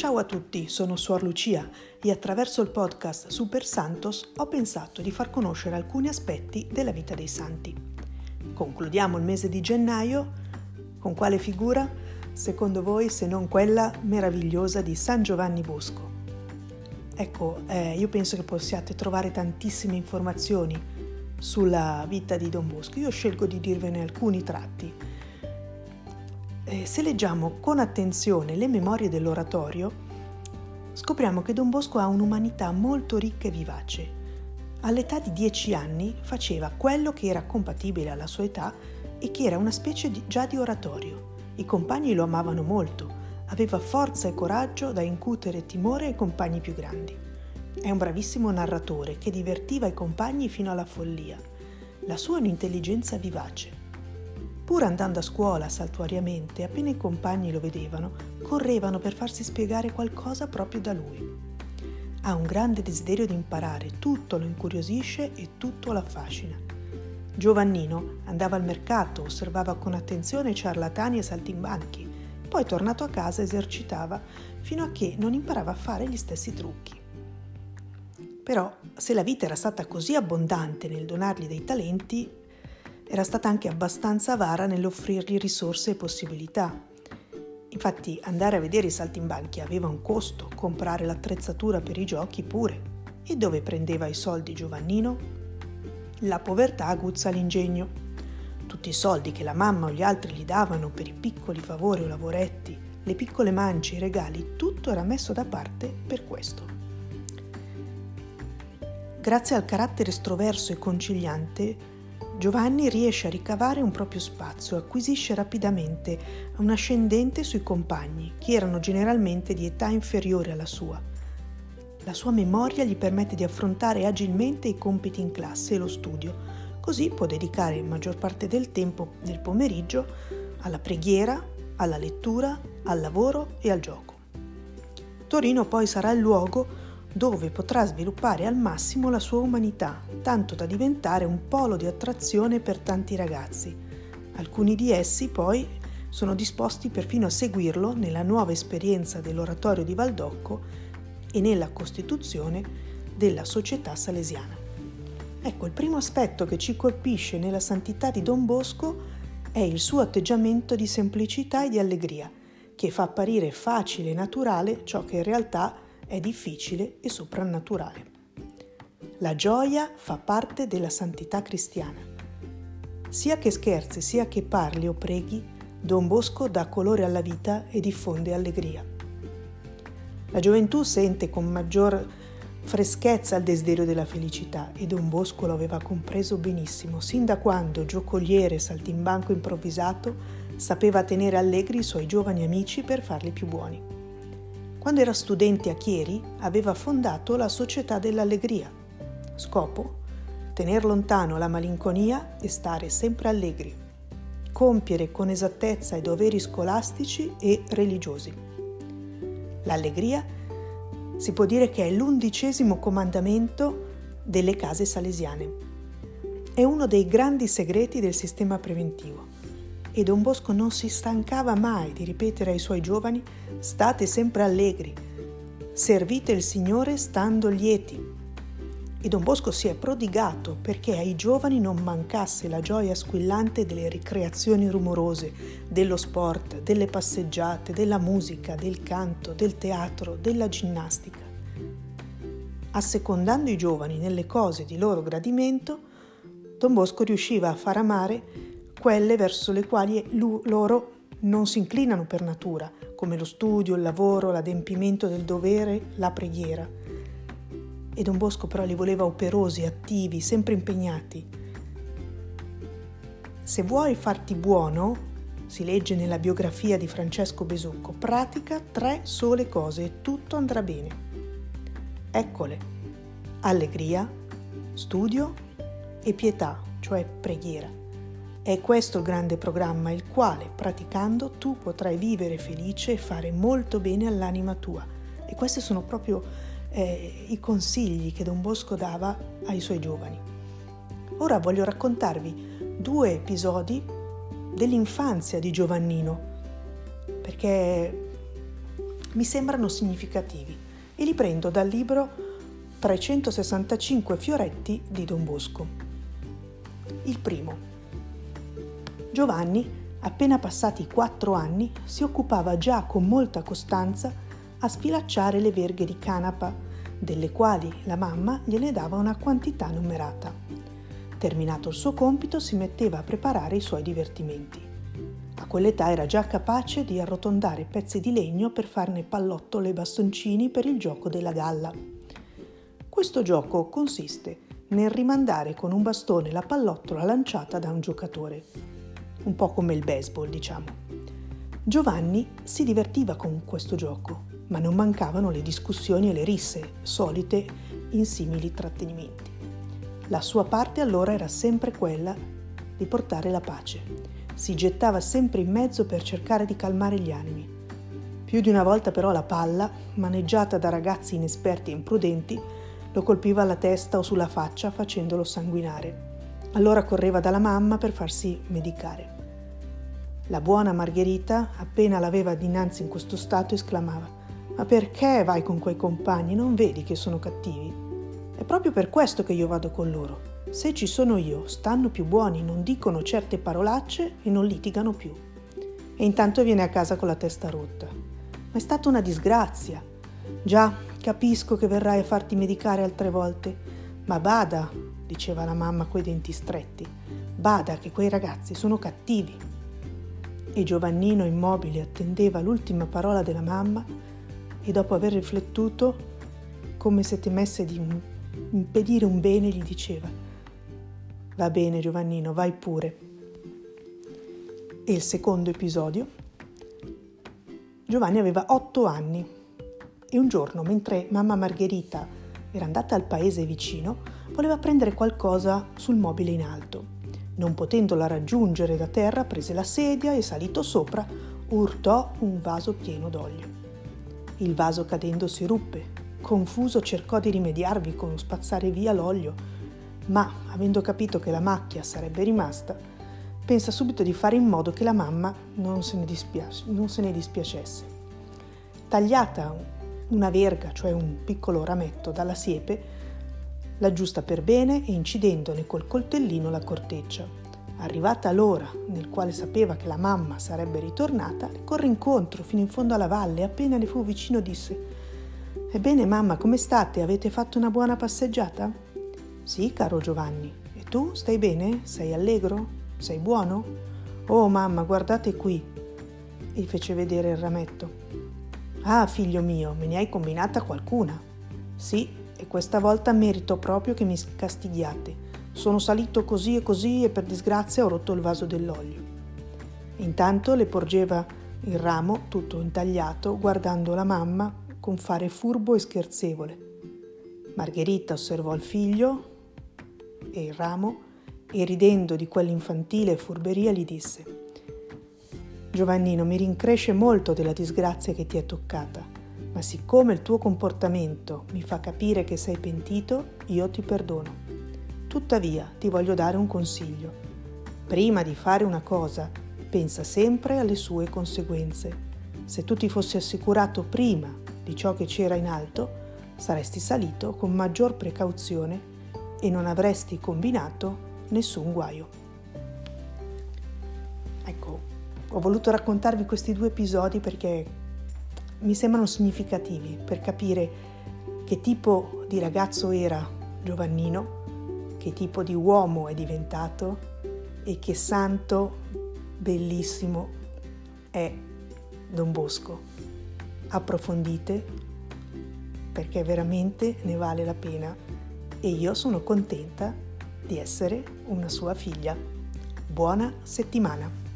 Ciao a tutti, sono Suor Lucia e attraverso il podcast Super Santos ho pensato di far conoscere alcuni aspetti della vita dei santi. Concludiamo il mese di gennaio con quale figura, secondo voi, se non quella meravigliosa di San Giovanni Bosco? Ecco, eh, io penso che possiate trovare tantissime informazioni sulla vita di Don Bosco. Io scelgo di dirvene alcuni tratti. Eh, se leggiamo con attenzione le memorie dell'oratorio, scopriamo che Don Bosco ha un'umanità molto ricca e vivace. All'età di dieci anni faceva quello che era compatibile alla sua età e che era una specie di, già di oratorio. I compagni lo amavano molto aveva forza e coraggio da incutere timore ai compagni più grandi. È un bravissimo narratore che divertiva i compagni fino alla follia. La sua è un'intelligenza vivace. Pur andando a scuola saltuariamente, appena i compagni lo vedevano, correvano per farsi spiegare qualcosa proprio da lui. Ha un grande desiderio di imparare, tutto lo incuriosisce e tutto lo affascina. Giovannino andava al mercato, osservava con attenzione ciarlatani e saltimbanchi, poi tornato a casa esercitava fino a che non imparava a fare gli stessi trucchi. Però se la vita era stata così abbondante nel donargli dei talenti, era stata anche abbastanza avara nell'offrirgli risorse e possibilità. Infatti andare a vedere i saltimbanchi aveva un costo, comprare l'attrezzatura per i giochi pure. E dove prendeva i soldi Giovannino? La povertà aguzza l'ingegno tutti i soldi che la mamma o gli altri gli davano per i piccoli favori o lavoretti, le piccole mance, i regali, tutto era messo da parte per questo. Grazie al carattere estroverso e conciliante, Giovanni riesce a ricavare un proprio spazio, acquisisce rapidamente un ascendente sui compagni, che erano generalmente di età inferiore alla sua. La sua memoria gli permette di affrontare agilmente i compiti in classe e lo studio, Così può dedicare maggior parte del tempo del pomeriggio alla preghiera, alla lettura, al lavoro e al gioco. Torino poi sarà il luogo dove potrà sviluppare al massimo la sua umanità, tanto da diventare un polo di attrazione per tanti ragazzi. Alcuni di essi poi sono disposti perfino a seguirlo nella nuova esperienza dell'oratorio di Valdocco e nella costituzione della società salesiana. Ecco, il primo aspetto che ci colpisce nella santità di Don Bosco è il suo atteggiamento di semplicità e di allegria, che fa apparire facile e naturale ciò che in realtà è difficile e soprannaturale. La gioia fa parte della santità cristiana. Sia che scherzi, sia che parli o preghi, Don Bosco dà colore alla vita e diffonde allegria. La gioventù sente con maggior freschezza al desiderio della felicità e Don Bosco lo aveva compreso benissimo, sin da quando, giocoliere saltimbanco improvvisato, sapeva tenere allegri i suoi giovani amici per farli più buoni. Quando era studente a Chieri aveva fondato la Società dell'Allegria. Scopo? Tener lontano la malinconia e stare sempre allegri. Compiere con esattezza i doveri scolastici e religiosi. L'allegria si può dire che è l'undicesimo comandamento delle case salesiane. È uno dei grandi segreti del sistema preventivo e Don Bosco non si stancava mai di ripetere ai suoi giovani state sempre allegri, servite il Signore stando lieti, e Don Bosco si è prodigato perché ai giovani non mancasse la gioia squillante delle ricreazioni rumorose, dello sport, delle passeggiate, della musica, del canto, del teatro, della ginnastica. Assecondando i giovani nelle cose di loro gradimento, Don Bosco riusciva a far amare quelle verso le quali loro non si inclinano per natura, come lo studio, il lavoro, l'adempimento del dovere, la preghiera e Don Bosco però li voleva operosi, attivi, sempre impegnati. Se vuoi farti buono, si legge nella biografia di Francesco Besucco, pratica tre sole cose e tutto andrà bene. Eccole, allegria, studio e pietà, cioè preghiera. È questo il grande programma, il quale, praticando, tu potrai vivere felice e fare molto bene all'anima tua. E queste sono proprio eh, i consigli che Don Bosco dava ai suoi giovani. Ora voglio raccontarvi due episodi dell'infanzia di Giovannino, perché mi sembrano significativi e li prendo dal libro 365 fioretti di Don Bosco. Il primo. Giovanni, appena passati quattro anni, si occupava già con molta costanza a sfilacciare le verghe di canapa, delle quali la mamma gliene dava una quantità numerata. Terminato il suo compito si metteva a preparare i suoi divertimenti. A quell'età era già capace di arrotondare pezzi di legno per farne pallottole e bastoncini per il gioco della galla. Questo gioco consiste nel rimandare con un bastone la pallottola lanciata da un giocatore, un po' come il baseball diciamo. Giovanni si divertiva con questo gioco, ma non mancavano le discussioni e le risse solite in simili trattenimenti. La sua parte allora era sempre quella di portare la pace si gettava sempre in mezzo per cercare di calmare gli animi. Più di una volta però la palla, maneggiata da ragazzi inesperti e imprudenti, lo colpiva alla testa o sulla faccia facendolo sanguinare. Allora correva dalla mamma per farsi medicare. La buona Margherita, appena l'aveva dinanzi in questo stato, esclamava Ma perché vai con quei compagni? Non vedi che sono cattivi? È proprio per questo che io vado con loro. Se ci sono io, stanno più buoni, non dicono certe parolacce e non litigano più. E intanto viene a casa con la testa rotta. Ma è stata una disgrazia. Già, capisco che verrai a farti medicare altre volte, ma bada, diceva la mamma coi denti stretti, bada che quei ragazzi sono cattivi. E Giovannino immobile attendeva l'ultima parola della mamma e dopo aver riflettuto, come se temesse di impedire un bene, gli diceva Va bene Giovannino, vai pure. E il secondo episodio. Giovanni aveva otto anni e un giorno, mentre mamma Margherita era andata al paese vicino, voleva prendere qualcosa sul mobile in alto. Non potendola raggiungere da terra, prese la sedia e salito sopra, urtò un vaso pieno d'olio. Il vaso cadendo si ruppe. Confuso cercò di rimediarvi con spazzare via l'olio, ma avendo capito che la macchia sarebbe rimasta, pensa subito di fare in modo che la mamma non se ne, dispiace, non se ne dispiacesse. Tagliata una verga, cioè un piccolo rametto dalla siepe, l'aggiusta per bene e incidendone col coltellino la corteccia. Arrivata l'ora nel quale sapeva che la mamma sarebbe ritornata, le corre incontro fino in fondo alla valle e appena le fu vicino disse Ebbene mamma, come state? Avete fatto una buona passeggiata? Sì, caro Giovanni. E tu stai bene? Sei allegro? Sei buono? Oh mamma, guardate qui. E fece vedere il rametto. Ah, figlio mio, me ne hai combinata qualcuna. Sì, e questa volta merito proprio che mi castighiate. Sono salito così e così e per disgrazia ho rotto il vaso dell'olio. Intanto le porgeva il ramo tutto intagliato, guardando la mamma con fare furbo e scherzevole. Margherita osservò il figlio, e il ramo e ridendo di quell'infantile furberia gli disse Giovannino, mi rincresce molto della disgrazia che ti è toccata, ma siccome il tuo comportamento mi fa capire che sei pentito, io ti perdono. Tuttavia ti voglio dare un consiglio. Prima di fare una cosa, pensa sempre alle sue conseguenze. Se tu ti fossi assicurato prima di ciò che c'era in alto, saresti salito con maggior precauzione e non avresti combinato nessun guaio. Ecco, ho voluto raccontarvi questi due episodi perché mi sembrano significativi per capire che tipo di ragazzo era Giovannino, che tipo di uomo è diventato e che santo bellissimo è Don Bosco. Approfondite perché veramente ne vale la pena e io sono contenta di essere una sua figlia. Buona settimana!